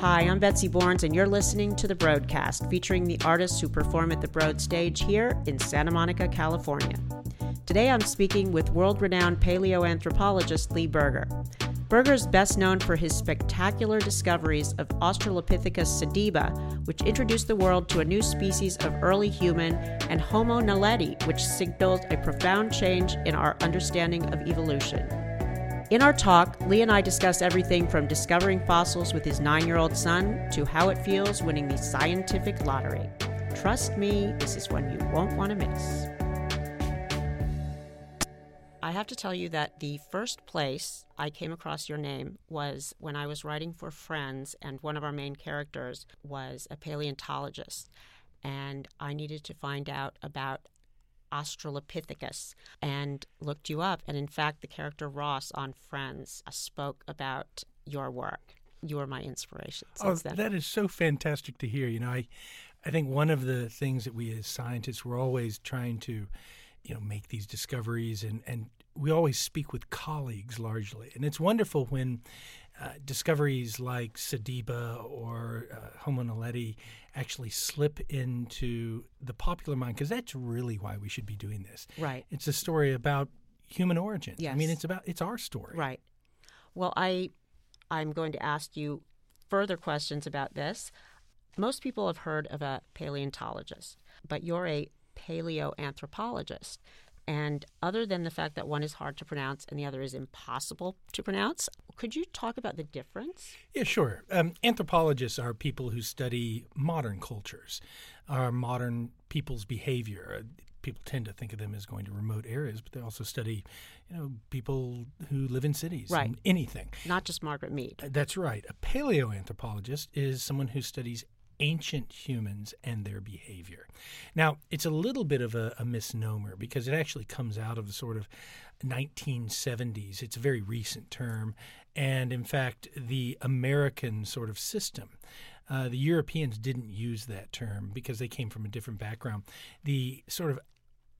Hi, I'm Betsy Borns, and you're listening to the Broadcast, featuring the artists who perform at the Broad stage here in Santa Monica, California. Today I'm speaking with world renowned paleoanthropologist Lee Berger. Berger is best known for his spectacular discoveries of Australopithecus sediba, which introduced the world to a new species of early human, and Homo naledi, which signaled a profound change in our understanding of evolution. In our talk, Lee and I discuss everything from discovering fossils with his nine year old son to how it feels winning the scientific lottery. Trust me, this is one you won't want to miss. I have to tell you that the first place I came across your name was when I was writing for Friends, and one of our main characters was a paleontologist. And I needed to find out about Australopithecus and looked you up. And in fact, the character Ross on Friends uh, spoke about your work. You were my inspiration. oh, that is so fantastic to hear. You know, I, I think one of the things that we as scientists we're always trying to, you know, make these discoveries, and and we always speak with colleagues largely, and it's wonderful when uh, discoveries like Sediba or uh, Homo naledi actually slip into the popular mind because that's really why we should be doing this. Right. It's a story about human origins. origin. I mean, it's about it's our story. Right. Well, I I'm going to ask you further questions about this. Most people have heard of a paleontologist, but you're a paleoanthropologist. And other than the fact that one is hard to pronounce and the other is impossible to pronounce, could you talk about the difference? Yeah, sure. Um, anthropologists are people who study modern cultures, our modern people's behavior. Uh, People tend to think of them as going to remote areas, but they also study, you know, people who live in cities Right. anything. Not just Margaret Mead. That's right. A paleoanthropologist is someone who studies ancient humans and their behavior. Now, it's a little bit of a, a misnomer because it actually comes out of the sort of 1970s. It's a very recent term. And in fact, the American sort of system. Uh, the Europeans didn't use that term because they came from a different background. The sort of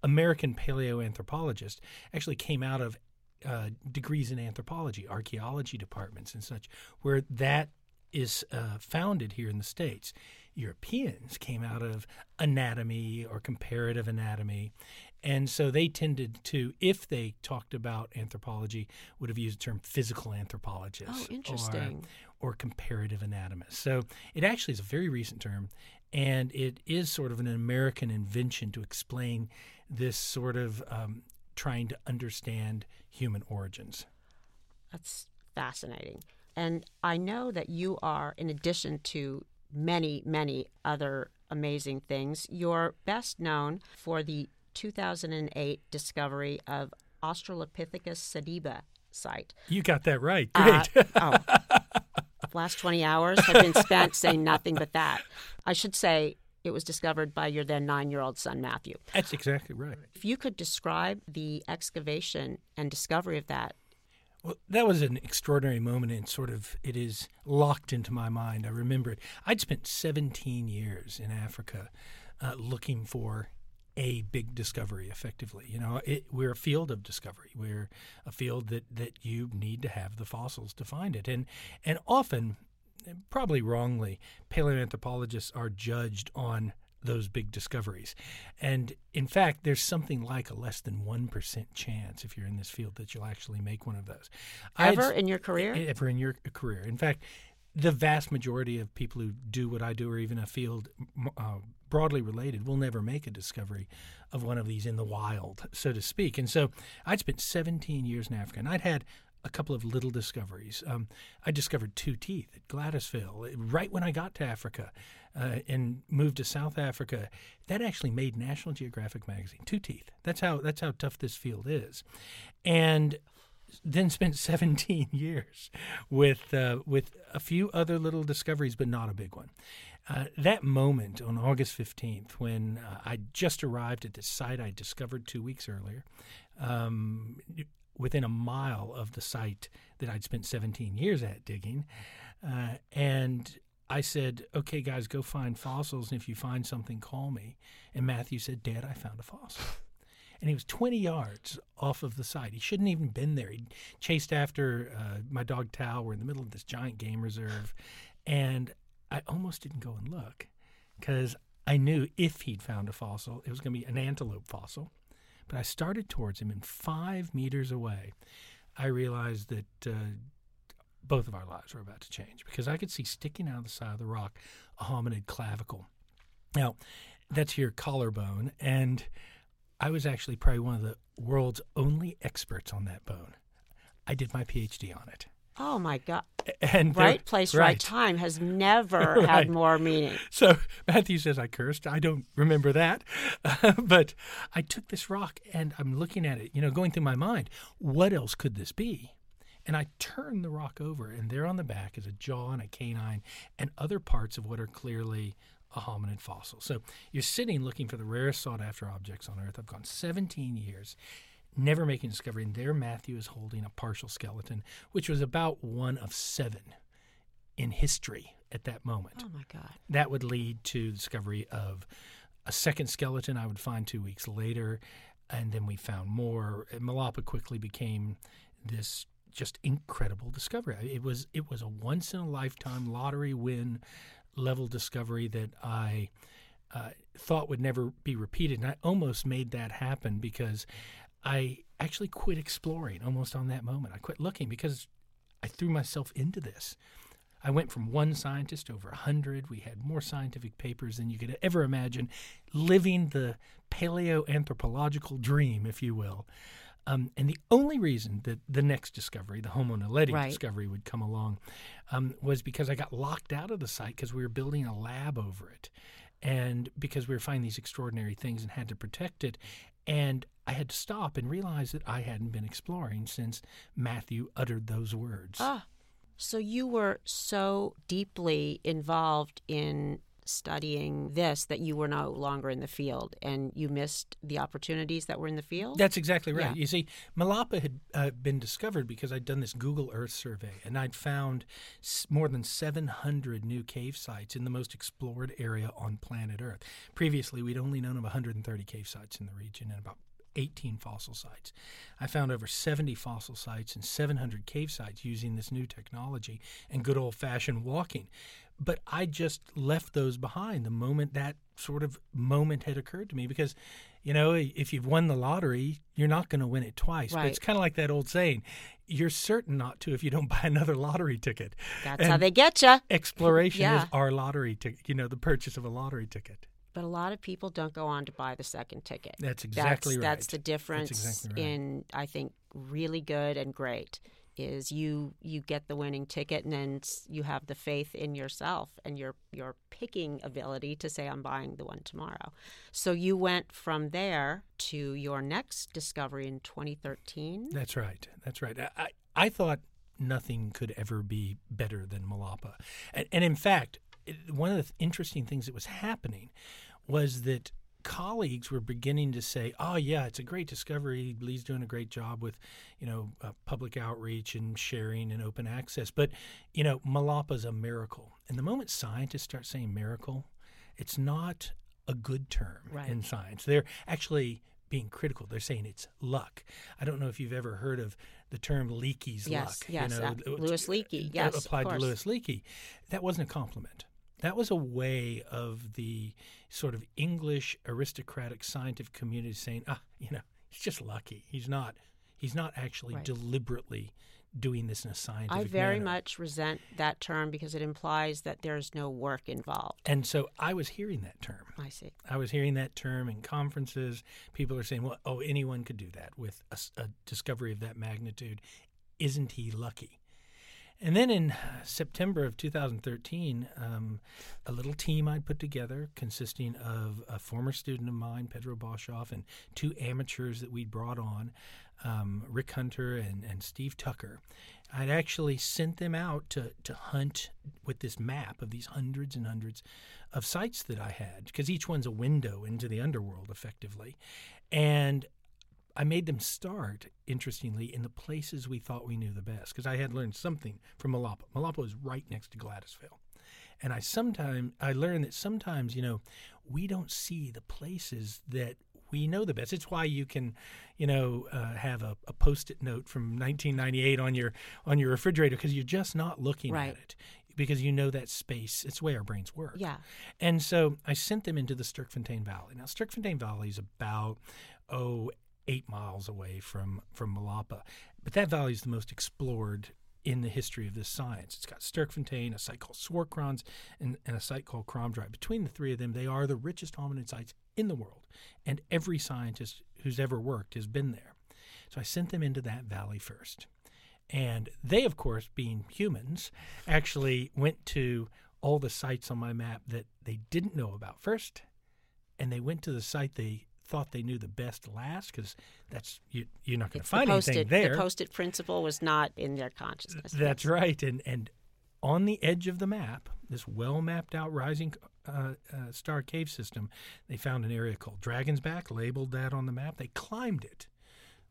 American paleoanthropologist actually came out of uh, degrees in anthropology, archaeology departments, and such, where that is uh, founded here in the States. Europeans came out of anatomy or comparative anatomy. And so they tended to, if they talked about anthropology, would have used the term physical anthropologist. Oh, or- interesting. Or, comparative anatomist. So it actually is a very recent term, and it is sort of an American invention to explain this sort of um, trying to understand human origins. That's fascinating. And I know that you are, in addition to many, many other amazing things, you're best known for the 2008 discovery of Australopithecus sediba site. You got that right. Great. Uh, oh, last 20 hours have been spent saying nothing but that. I should say it was discovered by your then nine year old son, Matthew. That's exactly right. If you could describe the excavation and discovery of that, Well, that was an extraordinary moment, and sort of it is locked into my mind. I remember it. I'd spent 17 years in Africa uh, looking for a big discovery. Effectively, you know, it, we're a field of discovery. We're a field that that you need to have the fossils to find it, and and often, probably wrongly, paleoanthropologists are judged on those big discoveries. And in fact, there's something like a less than 1% chance if you're in this field that you'll actually make one of those. Ever in your career? ever in your career. In fact, the vast majority of people who do what I do, or even a field uh, broadly related, will never make a discovery of one of these in the wild, so to speak. And so I'd spent 17 years in Africa, and I'd had a couple of little discoveries. Um, I discovered two teeth at Gladysvale right when I got to Africa uh, and moved to South Africa. That actually made National Geographic magazine. Two teeth. That's how that's how tough this field is, and then spent 17 years with uh, with a few other little discoveries, but not a big one. Uh, that moment on August 15th, when uh, I just arrived at the site I discovered two weeks earlier, um, within a mile of the site that I'd spent 17 years at digging, uh, and I said, "Okay, guys, go find fossils, and if you find something, call me." And Matthew said, "Dad, I found a fossil." and he was 20 yards off of the site. He shouldn't even been there. He chased after uh, my dog Tau. We're in the middle of this giant game reserve, And I almost didn't go and look because I knew if he'd found a fossil, it was going to be an antelope fossil. But I started towards him, and five meters away, I realized that uh, both of our lives were about to change because I could see sticking out of the side of the rock a hominid clavicle. Now, that's your collarbone, and I was actually probably one of the world's only experts on that bone. I did my PhD on it. Oh my God! And right place, right, right time has never right. had more meaning. So Matthew says I cursed. I don't remember that, uh, but I took this rock and I'm looking at it. You know, going through my mind, what else could this be? And I turn the rock over, and there on the back is a jaw and a canine and other parts of what are clearly a hominid fossil. So you're sitting looking for the rarest sought after objects on Earth. I've gone 17 years, never making a discovery. And there Matthew is holding a partial skeleton, which was about one of seven in history at that moment. Oh my God. That would lead to the discovery of a second skeleton I would find two weeks later. And then we found more. Malapa quickly became this just incredible discovery. It was it was a once in a lifetime lottery win level discovery that I uh, thought would never be repeated, and I almost made that happen because I actually quit exploring almost on that moment. I quit looking because I threw myself into this. I went from one scientist over a hundred. We had more scientific papers than you could ever imagine, living the paleoanthropological dream, if you will. Um, and the only reason that the next discovery, the Homo naledi right. discovery, would come along um, was because I got locked out of the site because we were building a lab over it. And because we were finding these extraordinary things and had to protect it. And I had to stop and realize that I hadn't been exploring since Matthew uttered those words. Ah, so you were so deeply involved in studying this that you were no longer in the field and you missed the opportunities that were in the field? That's exactly right. Yeah. You see, Malapa had uh, been discovered because I'd done this Google Earth survey and I'd found s- more than 700 new cave sites in the most explored area on planet Earth. Previously, we'd only known of 130 cave sites in the region and about 18 fossil sites. I found over 70 fossil sites and 700 cave sites using this new technology and good old fashioned walking. But I just left those behind the moment that sort of moment had occurred to me because, you know, if you've won the lottery, you're not going to win it twice. Right. But it's kind of like that old saying you're certain not to if you don't buy another lottery ticket. That's and how they get you. Exploration yeah. is our lottery ticket, you know, the purchase of a lottery ticket. But a lot of people don't go on to buy the second ticket. That's exactly that's, right. That's the difference that's exactly right. in, I think, really good and great is you you get the winning ticket and then you have the faith in yourself and your your picking ability to say I'm buying the one tomorrow. So you went from there to your next discovery in 2013. That's right. That's right. I I thought nothing could ever be better than Malapa. And, and in fact, one of the interesting things that was happening was that colleagues were beginning to say, "Oh yeah, it's a great discovery. Lee's doing a great job with, you know, uh, public outreach and sharing and open access." But you know, Malapa's a miracle. And the moment scientists start saying miracle, it's not a good term right. in science. They're actually being critical. They're saying it's luck. I don't know if you've ever heard of the term Leakey's yes, luck. Yes, you know, uh, Louis Leakey. Yes, applied to Louis Leakey. That wasn't a compliment. That was a way of the sort of English aristocratic scientific community saying, ah, you know, he's just lucky. He's not. He's not actually right. deliberately doing this in a scientific way. I very manner. much resent that term because it implies that there's no work involved. And so I was hearing that term. I see. I was hearing that term in conferences. People are saying, well, oh, anyone could do that with a, a discovery of that magnitude. Isn't he lucky? And then in September of 2013, um, a little team I'd put together consisting of a former student of mine, Pedro Boshoff, and two amateurs that we'd brought on, um, Rick Hunter and, and Steve Tucker. I'd actually sent them out to, to hunt with this map of these hundreds and hundreds of sites that I had, because each one's a window into the underworld, effectively. And I made them start, interestingly, in the places we thought we knew the best, because I had learned something from Malapa. Malapa is right next to Gladysvale. And I sometimes I learned that sometimes, you know, we don't see the places that we know the best. It's why you can, you know, uh, have a, a, post-it note from 1998 on your on your refrigerator because you're just not looking right. at it. because you know that space. It's the way our brains work. Yeah. And so I sent them into the Sterkfontein Valley. Now, Sterkfontein Valley is about, oh, eight miles away from, from Malapa. But that valley is the most explored in the history of this science. It's got Sterkfontein, a site called Swartkrans, and, and a site called Kromdraai. Between the three of them, they are the richest hominid sites in the world. And every scientist who's ever worked has been there. So I sent them into that valley first. And they, of course, being humans, actually went to all the sites on my map that they didn't know about first. And they went to the site they thought they knew the best last because that's you, are not going to find the anything there. The post-it principle was not in their consciousness. That's yes. right, and and on the edge of the map, this well mapped out rising uh, uh, star cave system, they found an area called Dragon's Back, labeled that on the map. They climbed it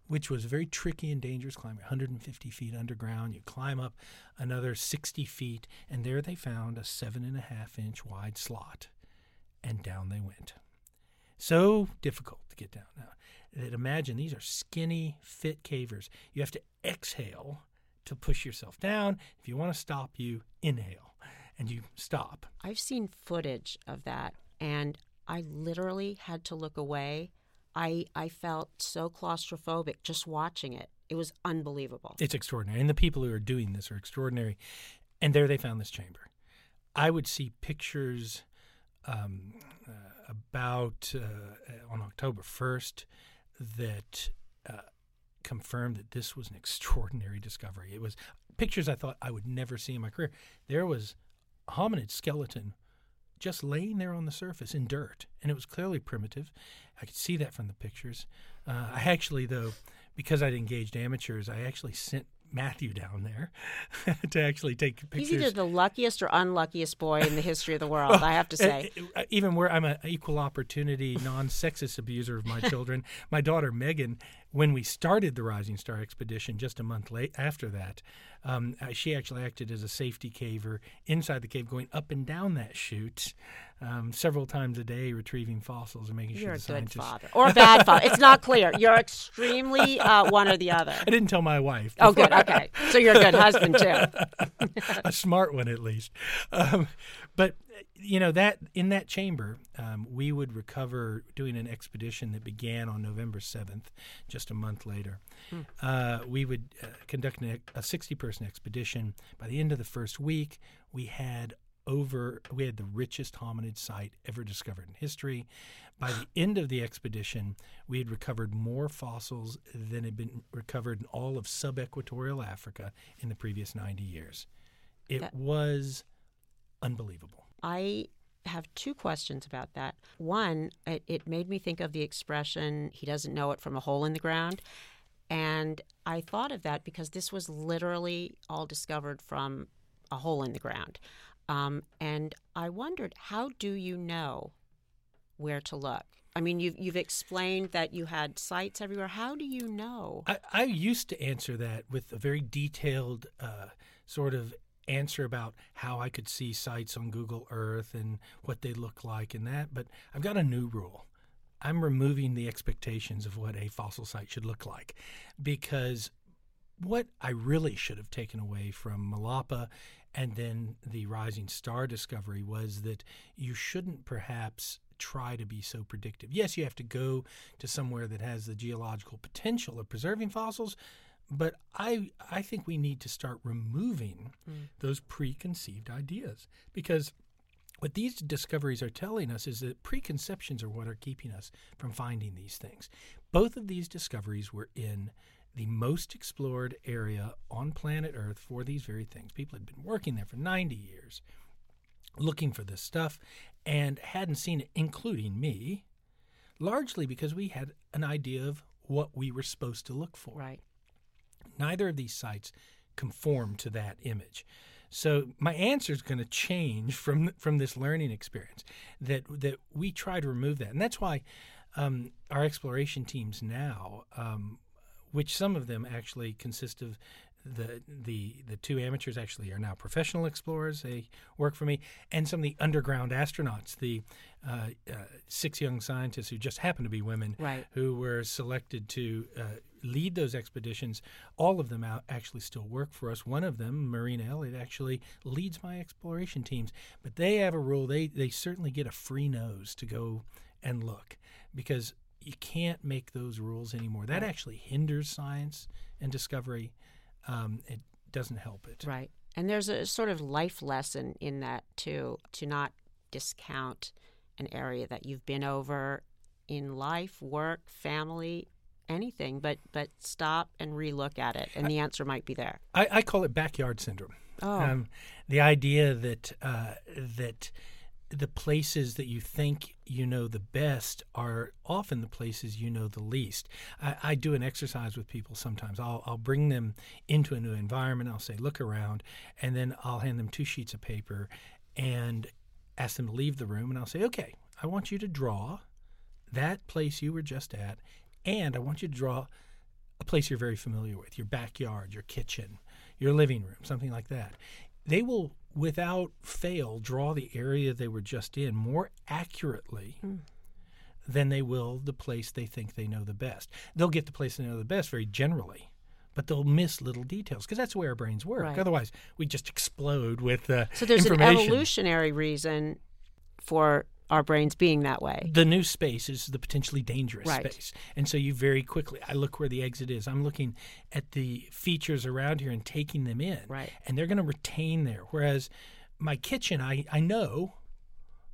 which was very tricky and dangerous climbing 150 feet underground you climb up another 60 feet and there they found a seven and a half inch wide slot and down they went so difficult to get down now that imagine these are skinny fit cavers you have to exhale to push yourself down if you want to stop you inhale and you stop i've seen footage of that and i literally had to look away I I felt so claustrophobic just watching it. It was unbelievable. It's extraordinary, and the people who are doing this are extraordinary. And there they found this chamber. I would see pictures um, uh, about uh, on October first that uh, confirmed that this was an extraordinary discovery. It was pictures I thought I would never see in my career. There was a hominid skeleton just laying there on the surface in dirt, and it was clearly primitive. I could see that from the pictures. Uh, I actually, though, because I'd engaged amateurs, I actually sent Matthew down there to actually take pictures. He's either the luckiest or unluckiest boy in the history of the world, I have to say. Even where I'm an equal opportunity, non sexist abuser of my children, my daughter Megan, when we started the Rising Star expedition just a month late after that, um, uh, she actually acted as a safety caver inside the cave, going up and down that chute um, several times a day, retrieving fossils and making You're sure the a good scientists. father or a bad father. It's not clear. You're extremely uh, one or the other. I didn't tell my wife. Oh, good. Okay, so you're a good husband too. a smart one, at least. Um, but you know that in that chamber, um, we would recover doing an expedition that began on November seventh, just a month later. Hmm. Uh, we would uh, conduct an, a sixty-person expedition. By the end of the first week, we had over we had the richest hominid site ever discovered in history. By the end of the expedition, we had recovered more fossils than had been recovered in all of subequatorial Africa in the previous 90 years. It that, was unbelievable. I have two questions about that. One, it, it made me think of the expression, he doesn't know it from a hole in the ground. And I thought of that because this was literally all discovered from a hole in the ground. Um, and I wondered, how do you know where to look? I mean, you've you've explained that you had sites everywhere. How do you know? I, I used to answer that with a very detailed uh, sort of answer about how I could see sites on Google Earth and what they look like and that. But I've got a new rule. I'm removing the expectations of what a fossil site should look like because what I really should have taken away from Malapa and then the rising star discovery was that you shouldn't perhaps try to be so predictive. Yes, you have to go to somewhere that has the geological potential of preserving fossils, but I I think we need to start removing mm. those preconceived ideas because what these discoveries are telling us is that preconceptions are what are keeping us from finding these things. Both of these discoveries were in the most explored area on planet Earth for these very things. People had been working there for 90 years looking for this stuff and hadn't seen it, including me, largely because we had an idea of what we were supposed to look for. Right. Neither of these sites conform to that image. So my answer is going to change from from this learning experience that that we try to remove that, and that's why um, our exploration teams now um, which some of them actually consist of the the the two amateurs actually are now professional explorers. They work for me, and some of the underground astronauts, the uh, uh, six young scientists who just happen to be women, Right. who were selected to uh, lead those expeditions. All of them out actually still work for us. One of them, Marina Elliott, actually leads my exploration teams. But they have a rule. They they certainly get a free nose to go and look because you can't make those rules anymore. That actually hinders science and discovery. Um, it doesn't help it. Right. And there's a sort of life lesson in that too, to not discount an area that you've been over in life, work, family, anything, but but stop and relook at it, and the answer might be there. I, I call it backyard syndrome. Oh, Um, the idea that uh, that the places that you think you know the best are often the places you know the least. I, I do an exercise with people sometimes. I'll, I'll bring them into a new environment. I'll say, look around, and then I'll hand them two sheets of paper and ask them to leave the room. And I'll say, okay, I want you to draw that place you were just at, and I want you to draw a place you're very familiar with your backyard, your kitchen, your living room, something like that. They will, without fail, draw the area they were just in more accurately than they will the place they think they know the best. They'll get the place they know the best very generally. But they'll miss little details because that's the way our brains work. Right. Otherwise, we just explode with uh, so there's an evolutionary reason for our brains being that way. the new space is the potentially dangerous Right. space. And so you very quickly, I look where the exit is. I'm looking at the features around here and taking them in. Right. And they're going to retain there. Whereas my kitchen, I, I know,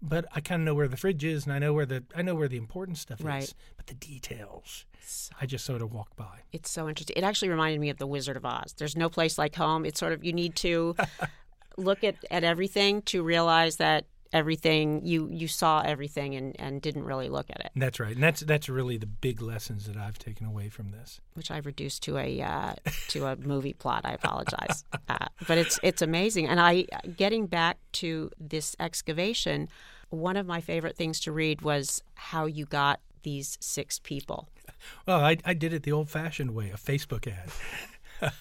but I kind of know where the fridge is and I know where the I know where the important stuff Right. is. But the details, So- I just sort of walk by. It's so interesting. It actually reminded me of the Wizard of Oz. There's no place like home. It's sort of you need to look at, at everything to realize that everything you you saw everything and, and didn't really look at it, that's right. And that's that's really the big lessons that I've taken away from this. which I've reduced to a uh, to a movie plot. I apologize, uh, but it's it's amazing. And I getting back to this excavation, one of my favorite things to read was how you got these six people. Well, I, I did it the old fashioned way, a Facebook ad.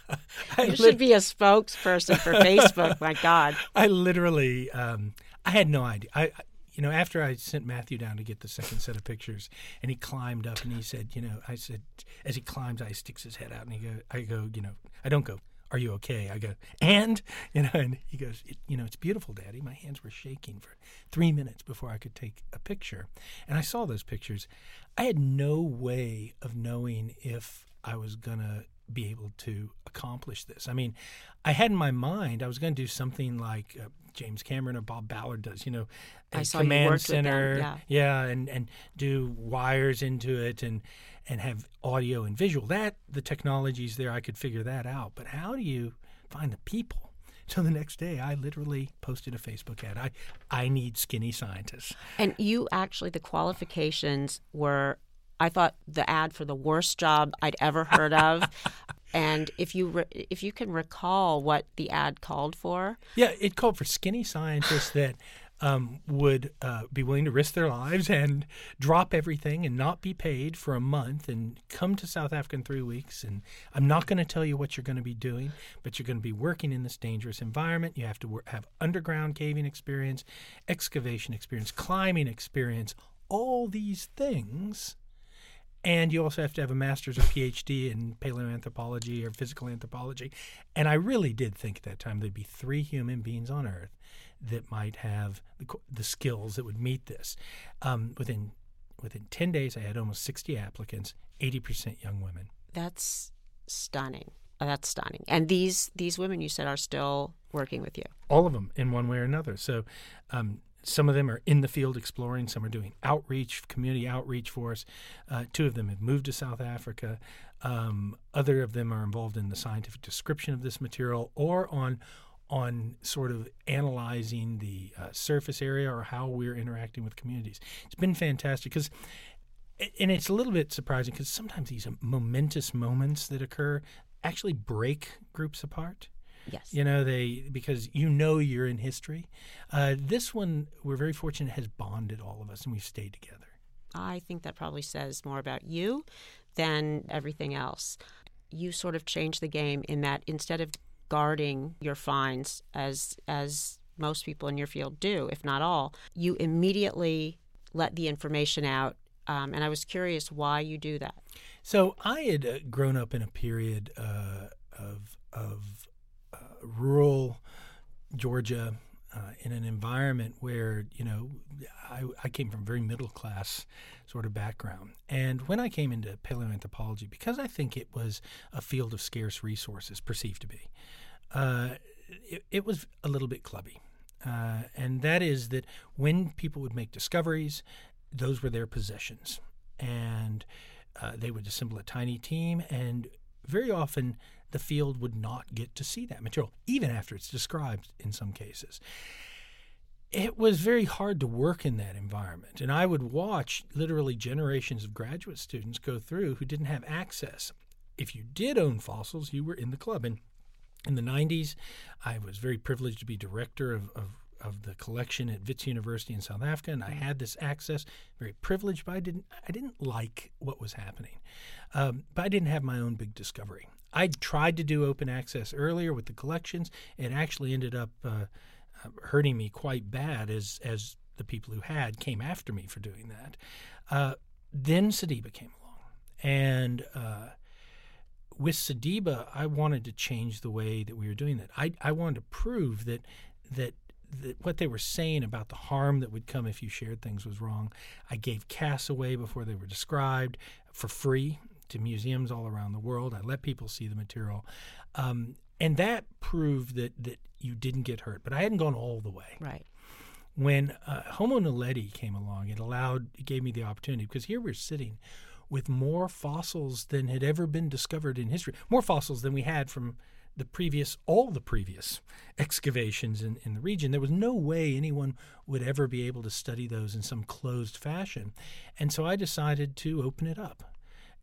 You should be a spokesperson for Facebook. My God. I literally, um, I had no idea. I, you know, after I sent Matthew down to get the second set of pictures, and he climbed up, and he said, you know, I said, as he climbs, I sticks his head out, and he go, I go, you know, I don't go, are you okay? I go, and you know, and he goes, you know, it's beautiful, Daddy. My hands were shaking for three minutes before I could take a picture, and I saw those pictures. I had no way of knowing if I was gonna be able to accomplish this. I mean, I had in my mind I was going to do something like uh, James Cameron or Bob Ballard does, you know, a I saw command worked with them, center, yeah. and and do wires into it and and have audio and visual. That the technology's there, I could figure that out. But how do you find the people? So the next day, I literally posted a Facebook ad. I I need skinny scientists. And you actually, the qualifications were, I thought the ad for the worst job I'd ever heard of. and if you re- if you can recall what the ad called for, Yeah, it called for skinny scientists that um, would uh, be willing to risk their lives and drop everything and not be paid for a month and come to South Africa in three weeks. And I'm not going to tell you what you're going to be doing, but you're going to be working in this dangerous environment. You have to have underground caving experience, excavation experience, climbing experience, all these things. And you also have to have a master's or PhD in paleoanthropology or physical anthropology. And I really did think at that time there'd be three human beings on Earth that might have the, the skills that would meet this. Um, within within ten days, I had almost sixty applicants, eighty percent young women. that's stunning. That's stunning. And these these women you said are still working with you. all of them in one way or another. So um, some of them are in the field exploring, some are doing outreach, community outreach for us. Uh, two of them have moved to South Africa. Um, other of them are involved in the scientific description of this material or on on sort of analyzing the uh, surface area or how we're interacting with communities. It's been fantastic because and it's a little bit surprising because sometimes these momentous moments that occur actually break groups apart. Yes. You know, they because you know you're in history. Uh, this one, we're very fortunate, has bonded all of us, and we've stayed together. I think that probably says more about you than everything else. you sort of changed the game in that instead of guarding your finds as as most people in your field do, if not all, you immediately let the information out. Um, and I was curious why you do that. So I had uh, grown up in a period uh, of of rural Georgia. Uh, in an environment where you know I, I, came from a very middle class sort of background and when i came into paleoanthropology because i think it was a field of scarce resources perceived to be uh, it, it, was a little bit clubby uh, and that is that when people would make discoveries, those were their possessions. And uh, they would assemble a tiny team, and very often the field would not get to see that material, even after it's described in some cases. It was very hard to work in that environment. And I would watch literally generations of graduate students go through who didn't have access. If you did own fossils, you were in the club. And in the 90s, I was very privileged to be director of, of, of, the collection at Wits University in South Africa, and I had this access. Very privileged, but I didn't I didn't like what was happening. Um, but I didn't have my own big discovery. I tried to do open access earlier with the collections. It actually ended up uh, uh, hurting me quite bad as as the people who had came after me for doing that. Uh, then SEDIBA came along, and uh, with SEDIBA, I wanted to change the way that we were doing that. I, I wanted to prove that that that what they were saying about the harm that would come if you shared things was wrong. I gave casts away before they were described for free to museums all around the world. I let people see the material, um, and that proved that that you didn't get hurt. But I hadn't gone all the way. Right. When uh, Homo naledi came along, it allowed, it gave me the opportunity because here we're sitting with more fossils than had ever been discovered in history, more fossils than we had from the previous, all the previous excavations in, in the region. There was no way anyone would ever be able to study those in some closed fashion. And so I decided to open it up.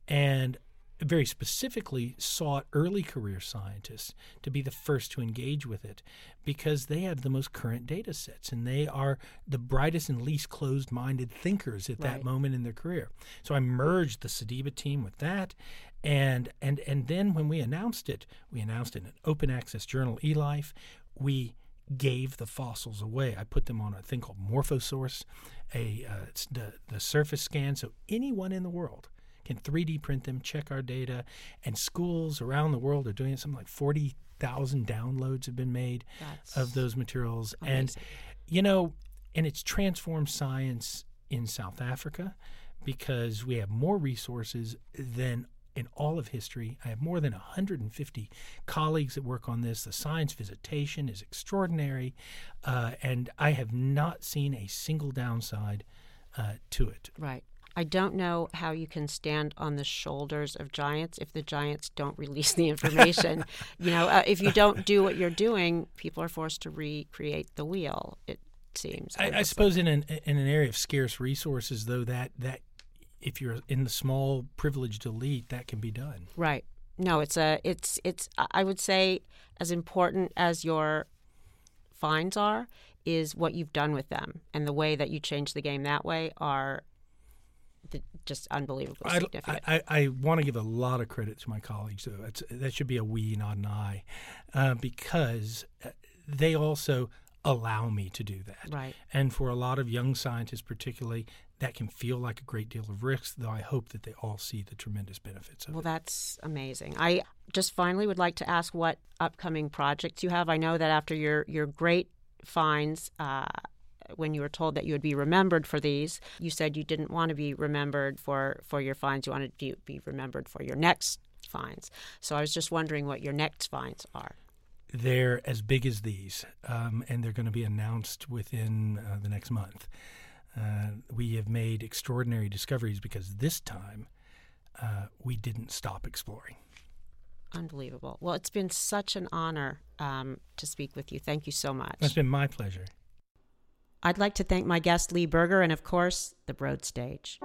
And very specifically sought early career scientists to be the first to engage with it because they have the most current data sets and they are the brightest and least closed minded thinkers at right. that moment in their career. So I merged the SEDIBA team with that. And, and, and then when we announced it, we announced it in an open access journal, eLife. We gave the fossils away. I put them on a thing called Morphosource, a uh, the, the surface scan. So anyone in the world can 3D print them, check our data, and schools around the world are doing it. Something like 40,000 downloads have been made That's of those materials. Amazing. And, you know, and it's transformed science in South Africa because we have more resources than in all of history. I have more than 150 colleagues that work on this. The science visitation is extraordinary, uh, and I have not seen a single downside uh, to it. Right. I don't know how you can stand on the shoulders of giants if the giants don't release the information. you know, uh, if you don't do what you're doing, people are forced to recreate the wheel. It seems. I, I suppose in an in an area of scarce resources, though, that that if you're in the small privileged elite, that can be done. Right. No, it's a it's it's I would say as important as your finds are is what you've done with them and the way that you change the game that way are just unbelievably significant. I, I, I, want to give a lot of credit to my colleagues, though. That should be a we, not an I, uh, because uh, they also allow me to do that. Right. And for a lot of young scientists, particularly, that can feel like a great deal of risk, though I hope that they all see the tremendous benefits of well, it. Well, that's amazing. I just finally would like to ask what upcoming projects you have. I know that after your, your great finds, uh, when you were told that you would be remembered for these, you said you didn't want to be remembered for, for your finds. You wanted to be remembered for your next finds. So I was just wondering what your next finds are. They're as big as these, um, and they're going to be announced within uh, the next month. Uh, we have made extraordinary discoveries because this time uh, we didn't stop exploring. Unbelievable. Well, it's been such an honor um, to speak with you. Thank you so much. It's been my pleasure. I'd like to thank my guest, Lee Berger, and of course, the Broad Stage.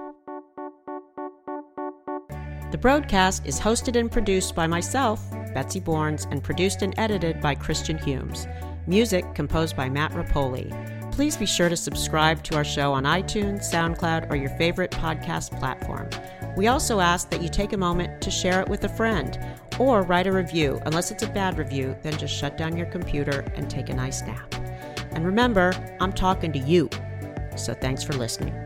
The broadcast is hosted and produced by myself, Betsy Borns, and produced and edited by Christian Humes. Music composed by Matt Rapoli. Please be sure to subscribe to our show on iTunes, SoundCloud, or your favorite podcast platform. We also ask that you take a moment to share it with a friend or write a review. Unless it's a bad review, then just shut down your computer and take a nice nap. And remember, I'm talking to you. So thanks for listening.